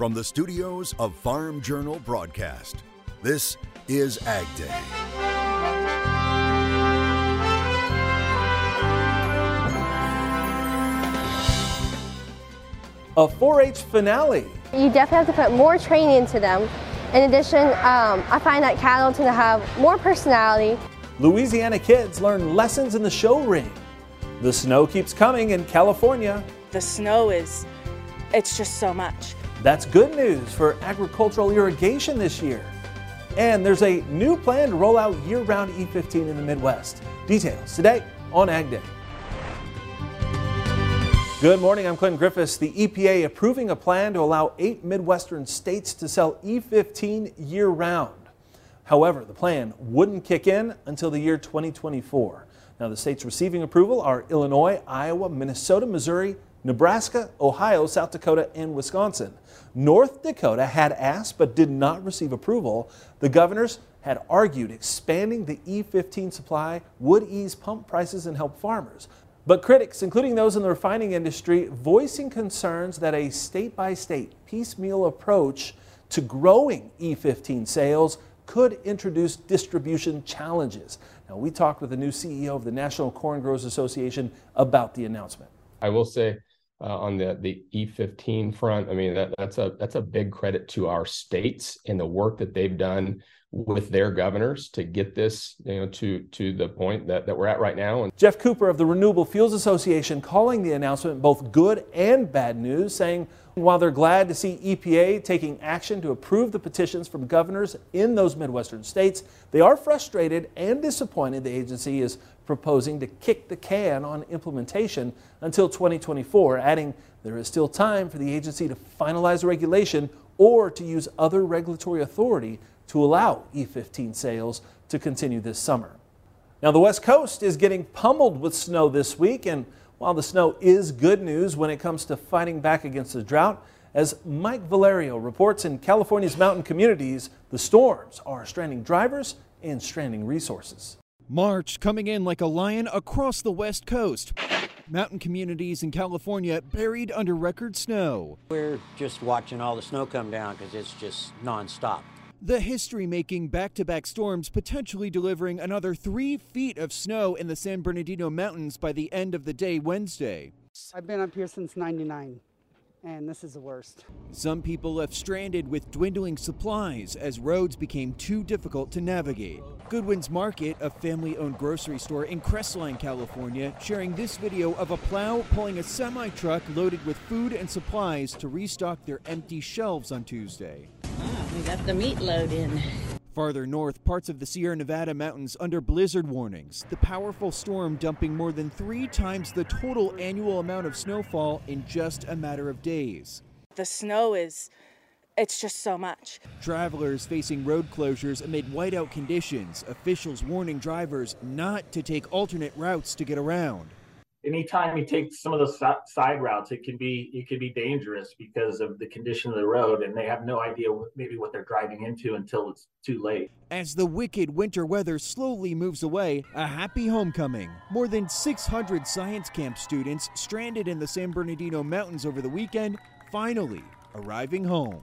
From the studios of Farm Journal Broadcast, this is Ag Day. A 4 H finale. You definitely have to put more training into them. In addition, um, I find that cattle tend to have more personality. Louisiana kids learn lessons in the show ring. The snow keeps coming in California. The snow is, it's just so much. That's good news for agricultural irrigation this year. And there's a new plan to roll out year round E15 in the Midwest. Details today on Ag Day. Good morning, I'm Clinton Griffiths. The EPA approving a plan to allow eight Midwestern states to sell E15 year round. However, the plan wouldn't kick in until the year 2024. Now, the states receiving approval are Illinois, Iowa, Minnesota, Missouri, Nebraska, Ohio, South Dakota, and Wisconsin. North Dakota had asked but did not receive approval. The governors had argued expanding the E15 supply would ease pump prices and help farmers. But critics, including those in the refining industry, voicing concerns that a state by state piecemeal approach to growing E15 sales could introduce distribution challenges. Now, we talked with the new CEO of the National Corn Growers Association about the announcement. I will say uh, on the the E15 front, I mean that that's a that's a big credit to our states and the work that they've done with their governors to get this you know to to the point that, that we're at right now. And Geoff Cooper of the Renewable Fuels Association calling the announcement both good and bad news saying while they're glad to see EPA taking action to approve the petitions from governors in those Midwestern states, they are frustrated and disappointed the agency is proposing to kick the can on implementation until 2024, adding there is still time for the agency to finalize regulation or to use other regulatory authority to allow E15 sales to continue this summer. Now, the West Coast is getting pummeled with snow this week, and while the snow is good news when it comes to fighting back against the drought, as Mike Valerio reports in California's mountain communities, the storms are stranding drivers and stranding resources. March coming in like a lion across the West Coast. Mountain communities in California buried under record snow. We're just watching all the snow come down because it's just nonstop. The history making back to back storms potentially delivering another three feet of snow in the San Bernardino Mountains by the end of the day Wednesday. I've been up here since 99, and this is the worst. Some people left stranded with dwindling supplies as roads became too difficult to navigate. Goodwin's Market, a family owned grocery store in Crestline, California, sharing this video of a plow pulling a semi truck loaded with food and supplies to restock their empty shelves on Tuesday. Ah, we got the meat load in. Farther north, parts of the Sierra Nevada mountains under blizzard warnings. The powerful storm dumping more than three times the total annual amount of snowfall in just a matter of days. The snow is, it's just so much. Travelers facing road closures amid whiteout conditions, officials warning drivers not to take alternate routes to get around. anytime you take some of those side routes, it can be it can be dangerous because of the condition of the road, and they have no idea maybe what they're driving into until it's too late. As the wicked winter weather slowly moves away, a happy homecoming. More than 600 science camp students stranded in the San Bernardino Mountains over the weekend finally arriving home.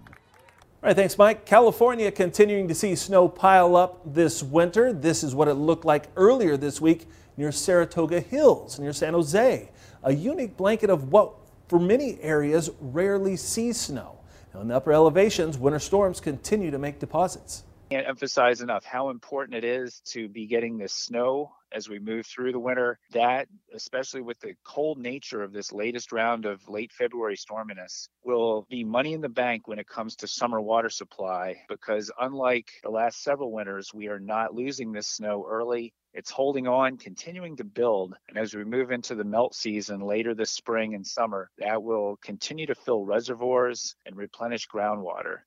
All right, thanks, Mike. California continuing to see snow pile up this winter. This is what it looked like earlier this week near Saratoga Hills, near San Jose. A unique blanket of what, for many areas, rarely sees snow. Now, in the upper elevations, winter storms continue to make deposits. Can't emphasize enough how important it is to be getting this snow as we move through the winter. That, especially with the cold nature of this latest round of late February storminess, will be money in the bank when it comes to summer water supply because, unlike the last several winters, we are not losing this snow early. It's holding on, continuing to build. And as we move into the melt season later this spring and summer, that will continue to fill reservoirs and replenish groundwater.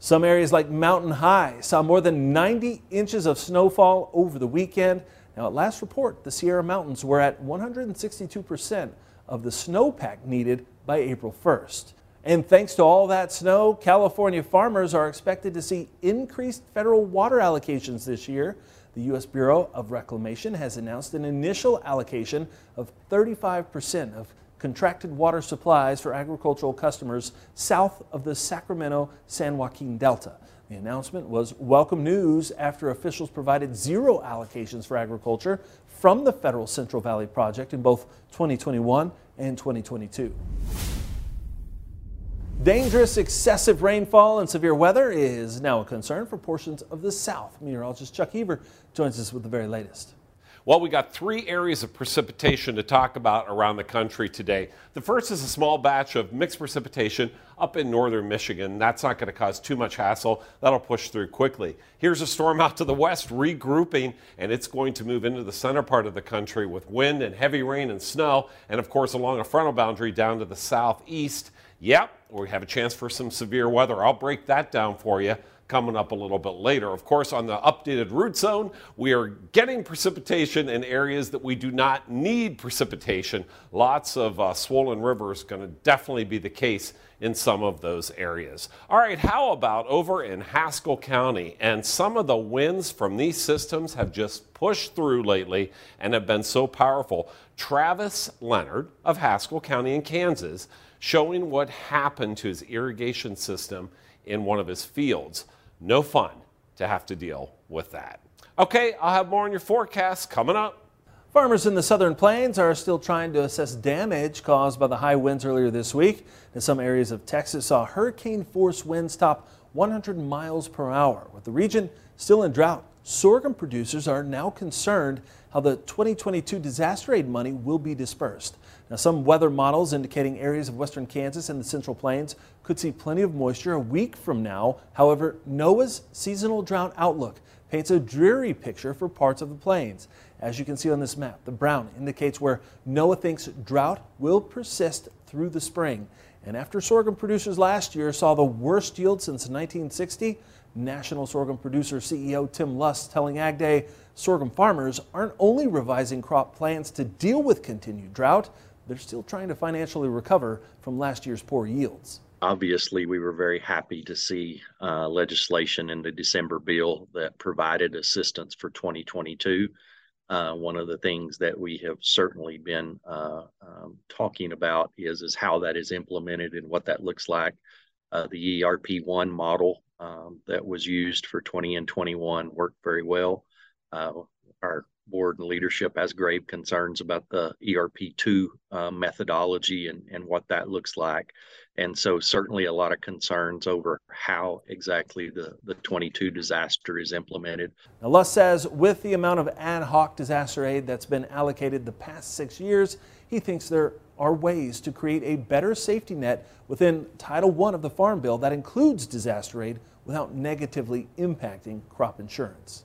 Some areas like Mountain High saw more than 90 inches of snowfall over the weekend. Now, at last report, the Sierra Mountains were at 162% of the snowpack needed by April 1st. And thanks to all that snow, California farmers are expected to see increased federal water allocations this year. The U.S. Bureau of Reclamation has announced an initial allocation of 35% of contracted water supplies for agricultural customers south of the Sacramento San Joaquin Delta. The announcement was welcome news after officials provided zero allocations for agriculture from the federal Central Valley Project in both 2021 and 2022. Dangerous excessive rainfall and severe weather is now a concern for portions of the South. Meteorologist Chuck Heaver joins us with the very latest. Well, we got three areas of precipitation to talk about around the country today. The first is a small batch of mixed precipitation up in northern Michigan. That's not going to cause too much hassle. That'll push through quickly. Here's a storm out to the west regrouping, and it's going to move into the center part of the country with wind and heavy rain and snow, and of course along a frontal boundary down to the southeast. Yep, we have a chance for some severe weather. I'll break that down for you coming up a little bit later. Of course, on the updated root zone, we are getting precipitation in areas that we do not need precipitation. Lots of uh, swollen rivers going to definitely be the case in some of those areas. All right, how about over in Haskell County? And some of the winds from these systems have just pushed through lately and have been so powerful. Travis Leonard of Haskell County in Kansas showing what happened to his irrigation system in one of his fields. No fun to have to deal with that. Okay, I'll have more on your forecast coming up. Farmers in the southern plains are still trying to assess damage caused by the high winds earlier this week. In some areas of Texas saw hurricane force winds top 100 miles per hour. With the region still in drought, sorghum producers are now concerned how the 2022 disaster aid money will be dispersed. Now, some weather models indicating areas of western Kansas and the central plains could see plenty of moisture a week from now. However, NOAA's seasonal drought outlook paints a dreary picture for parts of the plains. As you can see on this map, the brown indicates where NOAA thinks drought will persist through the spring. And after sorghum producers last year saw the worst yield since 1960, National Sorghum Producer CEO Tim Lust telling Ag Day sorghum farmers aren't only revising crop plans to deal with continued drought, they're still trying to financially recover from last year's poor yields. Obviously, we were very happy to see uh, legislation in the December bill that provided assistance for 2022. Uh, one of the things that we have certainly been uh, um, talking about is is how that is implemented and what that looks like. Uh, the ERP1 model um, that was used for 20 and 21 worked very well. Uh, our board and leadership has grave concerns about the ERP2 uh, methodology and, and what that looks like. And so, certainly, a lot of concerns over how exactly the, the 22 disaster is implemented. Now, Lust says with the amount of ad hoc disaster aid that's been allocated the past six years, he thinks there are ways to create a better safety net within Title I of the Farm Bill that includes disaster aid without negatively impacting crop insurance.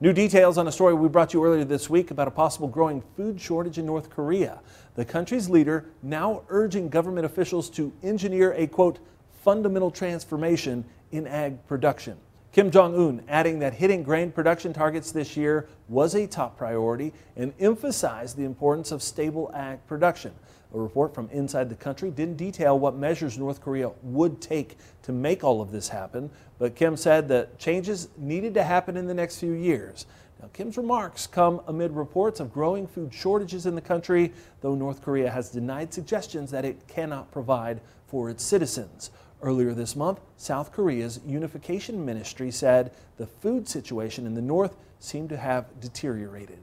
New details on a story we brought you earlier this week about a possible growing food shortage in North Korea. The country's leader now urging government officials to engineer a quote, fundamental transformation in ag production. Kim Jong un adding that hitting grain production targets this year was a top priority and emphasized the importance of stable ag production. A report from inside the country didn't detail what measures North Korea would take to make all of this happen, but Kim said that changes needed to happen in the next few years. Now, Kim's remarks come amid reports of growing food shortages in the country, though North Korea has denied suggestions that it cannot provide for its citizens. Earlier this month, South Korea's unification ministry said the food situation in the north seemed to have deteriorated.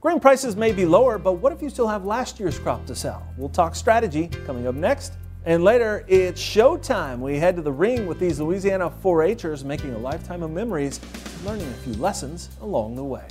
Grain prices may be lower, but what if you still have last year's crop to sell? We'll talk strategy coming up next. And later, it's showtime. We head to the ring with these Louisiana 4 Hers making a lifetime of memories, learning a few lessons along the way.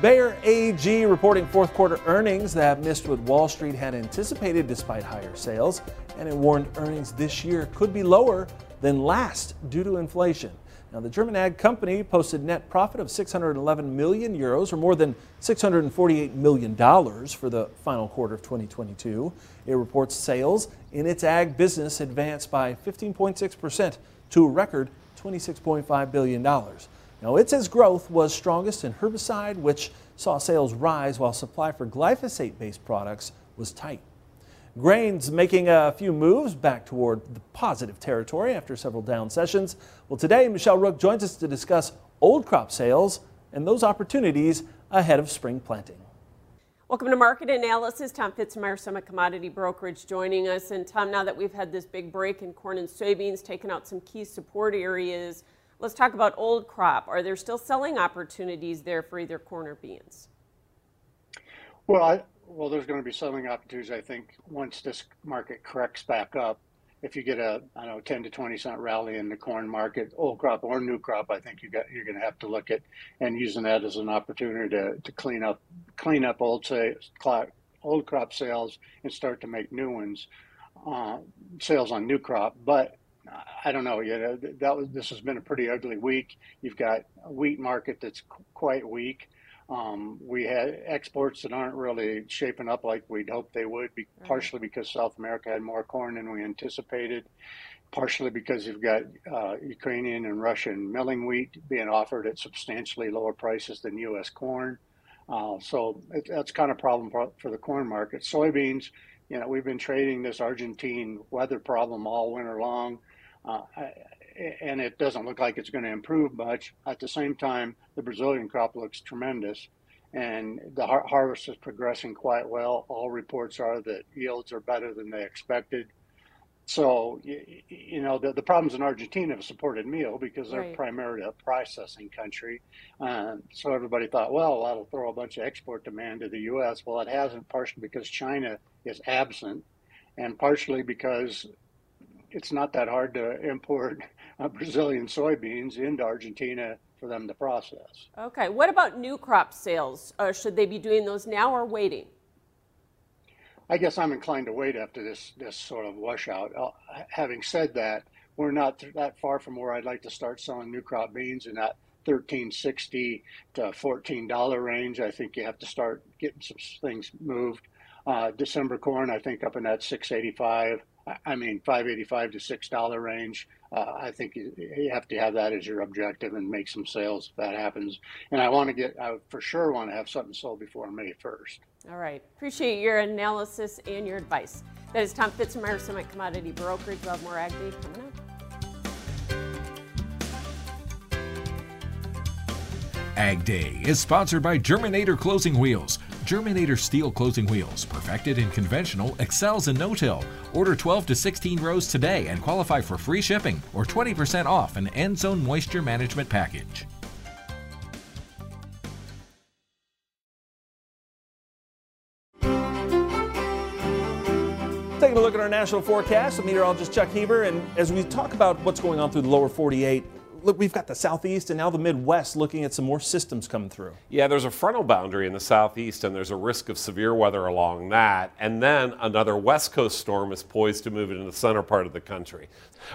Bayer AG reporting fourth quarter earnings that missed what Wall Street had anticipated despite higher sales, and it warned earnings this year could be lower than last due to inflation. Now, the German ag company posted net profit of 611 million euros, or more than 648 million dollars for the final quarter of 2022. It reports sales in its ag business advanced by 15.6 percent to a record 26.5 billion dollars. Now, it says growth was strongest in herbicide, which saw sales rise while supply for glyphosate-based products was tight. Grains making a few moves back toward the positive territory after several down sessions. Well, today, Michelle Rook joins us to discuss old crop sales and those opportunities ahead of spring planting. Welcome to Market Analysis. Tom Fitzmyer, Summit Commodity Brokerage, joining us. And Tom, now that we've had this big break in corn and soybeans, taking out some key support areas, let's talk about old crop. Are there still selling opportunities there for either corn or beans? Well, I, well, there's going to be selling opportunities. I think once this market corrects back up, if you get a I don't know 10 to 20 cent rally in the corn market, old crop or new crop, I think you got you're going to have to look at and using that as an opportunity to, to clean up clean up old say old crop sales and start to make new ones uh, sales on new crop. But I don't know. You know that was this has been a pretty ugly week. You've got a wheat market that's quite weak. Um, we had exports that aren't really shaping up like we'd hoped they would, be, right. partially because South America had more corn than we anticipated, partially because you've got uh, Ukrainian and Russian milling wheat being offered at substantially lower prices than U.S. corn. Uh, so it, that's kind of a problem for, for the corn market. Soybeans, you know, we've been trading this Argentine weather problem all winter long. Uh, and it doesn't look like it's going to improve much. At the same time, the Brazilian crop looks tremendous, and the har- harvest is progressing quite well. All reports are that yields are better than they expected. So, you, you know, the, the problems in Argentina have supported meal because they're right. primarily a processing country. Um, so everybody thought, well, that'll throw a bunch of export demand to the U.S. Well, it hasn't, partially because China is absent, and partially because it's not that hard to import uh, Brazilian soybeans into Argentina for them to process. Okay. What about new crop sales? Uh, should they be doing those now or waiting? I guess I'm inclined to wait after this this sort of washout. Uh, having said that, we're not that far from where I'd like to start selling new crop beans in that 1360 to 14 dollar range. I think you have to start getting some things moved. Uh, December corn, I think up in that 685 I mean, 585 to $6 range. Uh, I think you, you, have to have that as your objective and make some sales if that happens. And I want to get, I for sure want to have something sold before May 1st. All right. Appreciate your analysis and your advice. That is Tom Fitzmyer, Summit Commodity Brokerage. We'll have more Ag Day coming up. Ag Day is sponsored by Germinator Closing Wheels. Germinator steel closing wheels, perfected in conventional, excels in no-till. Order 12 to 16 rows today and qualify for free shipping or 20% off an end zone moisture management package. Taking a look at our national forecast, meteorologist Chuck Heber, and as we talk about what's going on through the lower 48, look, we've got the southeast and now the Midwest looking at some more systems coming through. Yeah, there's a frontal boundary in the southeast, and there's a risk of severe weather along that. And then another west coast storm is poised to move into the center part of the country.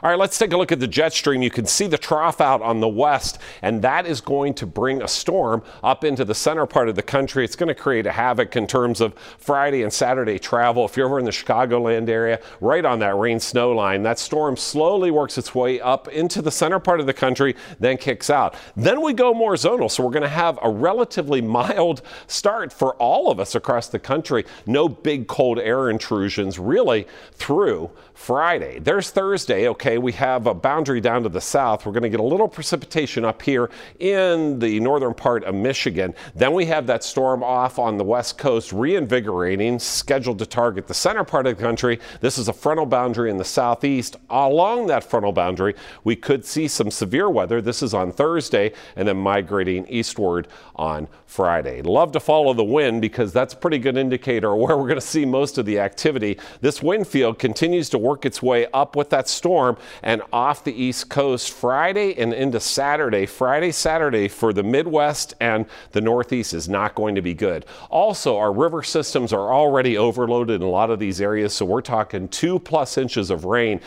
All right, let's take a look at the jet stream. You can see the trough out on the west, and that is going to bring a storm up into the center part of the country. It's going to create a havoc in terms of Friday and Saturday travel. If you're over in the Chicagoland area, right on that rain snow line, that storm slowly works its way up into the center part of the country, then kicks out. Then we go more zonal, so we're going to have a relatively mild start for all of us across the country. No big cold air intrusions really through Friday. There's Thursday. Okay, we have a boundary down to the south. We're going to get a little precipitation up here in the northern part of Michigan. Then we have that storm off on the west coast, reinvigorating, scheduled to target the center part of the country. This is a frontal boundary in the southeast. Along that frontal boundary, we could see some severe weather. This is on Thursday and then migrating eastward on Friday. Love to follow the wind because that's a pretty good indicator where we're going to see most of the activity. This wind field continues to work its way up with that storm and off the East Coast Friday and into Saturday. Friday, Saturday for the Midwest and the Northeast is not going to be good. Also, our river systems are already overloaded in a lot of these areas, so we're talking two plus inches of rain.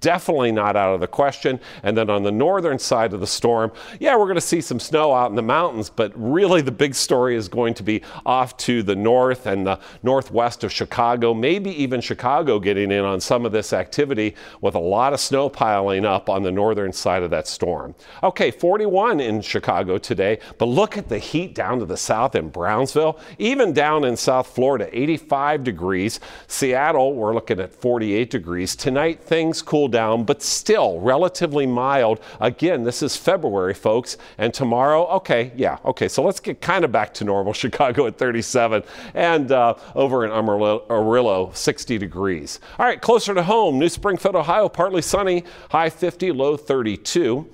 Definitely not out of the question. And then on the northern side of the storm, yeah, we're going to see some snow out in the mountains, but really the big story is going to be off to the north and the northwest of Chicago, maybe even Chicago getting in on some of this this activity with a lot of snow piling up on the northern side of that storm. Okay, 41 in Chicago today, but look at the heat down to the south in Brownsville, even down in South Florida, 85 degrees. Seattle, we're looking at 48 degrees. Tonight, things cool down, but still relatively mild. Again, this is February, folks. And tomorrow, okay, yeah, okay. So let's get kind of back to normal. Chicago at 37 and uh, over in Amarillo, 60 degrees. All right, closer to home, New Springfield, Ohio, partly high 50, low 32.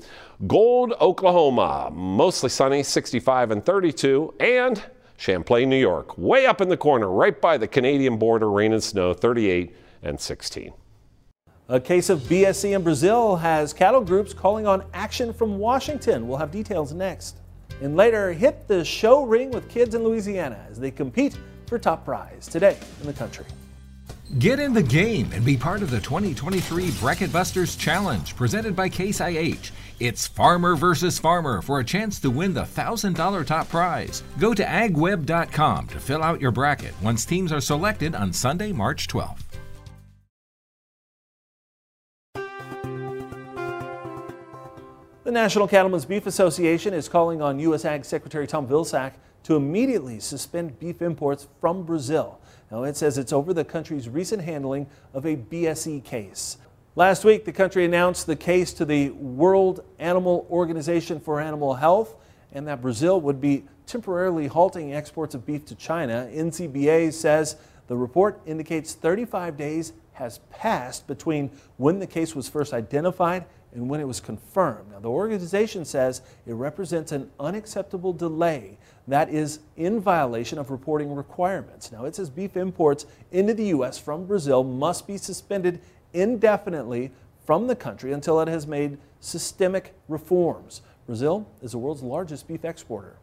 Gold, Oklahoma, mostly sunny, 65 and 32. And Champlain, New York, way up in the corner, right by the Canadian border, rain and snow, 38 and 16. A case of BSE in Brazil has cattle groups calling on action from Washington. We'll have details next. And later, hit the show ring with kids in Louisiana as they compete for top prize today in the country. Get in the game and be part of the 2023 Bracket Busters Challenge presented by Case IH. It's farmer versus farmer for a chance to win the $1,000 top prize. Go to agweb.com to fill out your bracket once teams are selected on Sunday, March 12th. The National Cattlemen's Beef Association is calling on U.S. Ag Secretary Tom Vilsack to immediately suspend beef imports from Brazil. Now, it says it's over the country's recent handling of a BSE case. Last week, the country announced the case to the World Animal Organization for Animal Health and that Brazil would be temporarily halting exports of beef to China. NCBA says the report indicates 35 days has passed between when the case was first identified and when it was confirmed. Now, the organization says it represents an unacceptable delay that is in violation of reporting requirements. Now, it says beef imports into the U.S. from Brazil must be suspended indefinitely from the country until it has made systemic reforms. Brazil is the world's largest beef exporter.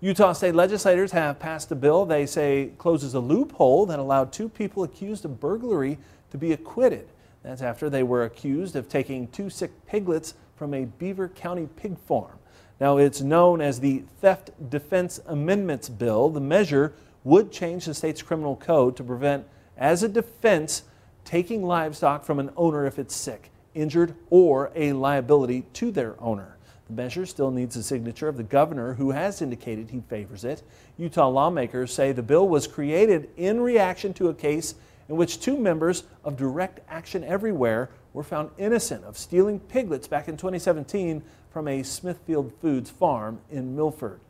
Utah state legislators have passed a bill they say closes a loophole that allowed two people accused of burglary to be acquitted. That's after they were accused of taking two sick piglets from a Beaver County pig farm. Now, it's known as the Theft Defense Amendments Bill. The measure would change the state's criminal code to prevent, as a defense, taking livestock from an owner if it's sick, injured, or a liability to their owner. The measure still needs the signature of the governor, who has indicated he favors it. Utah lawmakers say the bill was created in reaction to a case in which two members of Direct Action Everywhere were found innocent of stealing piglets back in 2017 from a Smithfield Foods farm in Milford.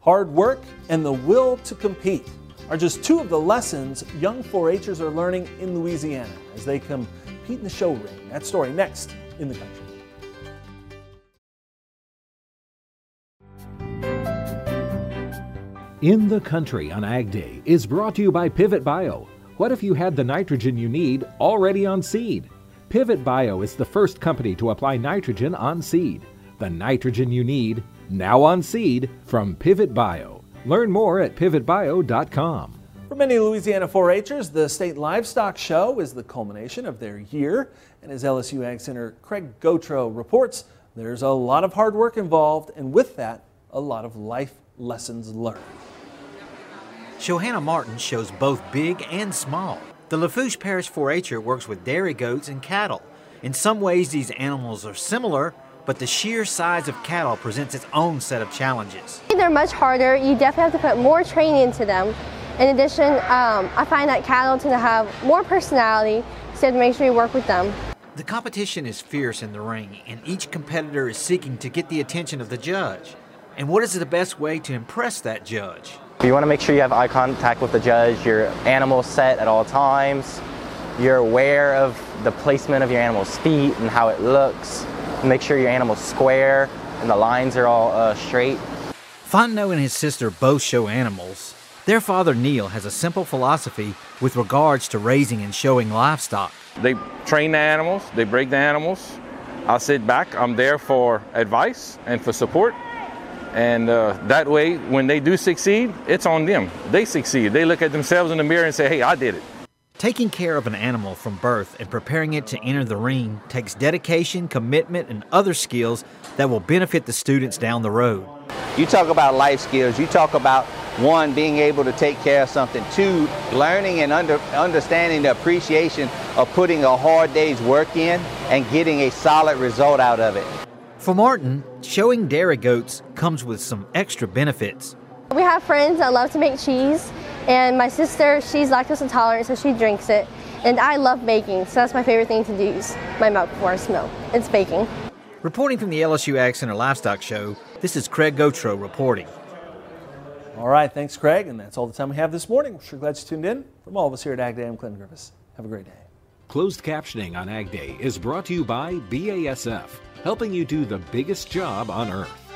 Hard work and the will to compete are just two of the lessons young 4-Hers are learning in Louisiana as they compete in the show ring. That story next in the country. In the Country on Ag Day is brought to you by Pivot Bio. What if you had the nitrogen you need already on seed? Pivot Bio is the first company to apply nitrogen on seed. The nitrogen you need, now on seed, from Pivot Bio. Learn more at pivotbio.com. For many Louisiana 4-Hers, the State Livestock Show is the culmination of their year. And as LSU Ag Center Craig Gautreaux reports, there's a lot of hard work involved, and with that, a lot of life lessons learned. Johanna Martin shows both big and small. The Lafourche Parish 4-H'er works with dairy goats and cattle. In some ways, these animals are similar, but the sheer size of cattle presents its own set of challenges. They're much harder. You definitely have to put more training into them. In addition, um, I find that cattle tend to have more personality, so you have to make sure you work with them. The competition is fierce in the ring, and each competitor is seeking to get the attention of the judge. And what is the best way to impress that judge? You want to make sure you have eye contact with the judge, your animal set at all times, you're aware of the placement of your animal's feet and how it looks, make sure your animal's square and the lines are all uh, straight. Fontenot and his sister both show animals. Their father Neil has a simple philosophy with regards to raising and showing livestock. They train the animals, they break the animals. I sit back, I'm there for advice and for support. And uh, that way, when they do succeed, it's on them. They succeed. They look at themselves in the mirror and say, hey, I did it. Taking care of an animal from birth and preparing it to enter the ring takes dedication, commitment, and other skills that will benefit the students down the road. You talk about life skills, you talk about one, being able to take care of something, two, learning and under, understanding the appreciation of putting a hard day's work in and getting a solid result out of it. For Martin, showing dairy goats comes with some extra benefits. We have friends that love to make cheese, and my sister, she's lactose intolerant, so she drinks it. And I love baking, so that's my favorite thing to do is my milk for force milk. It's baking. Reporting from the LSU Ag Center Livestock Show, this is Craig Gautreaux reporting. All right, thanks, Craig, and that's all the time we have this morning. We're sure glad you tuned in. From all of us here at Ag Day, I'm Clinton Griffiths. Have a great day. Closed captioning on Ag Day is brought to you by BASF, helping you do the biggest job on earth.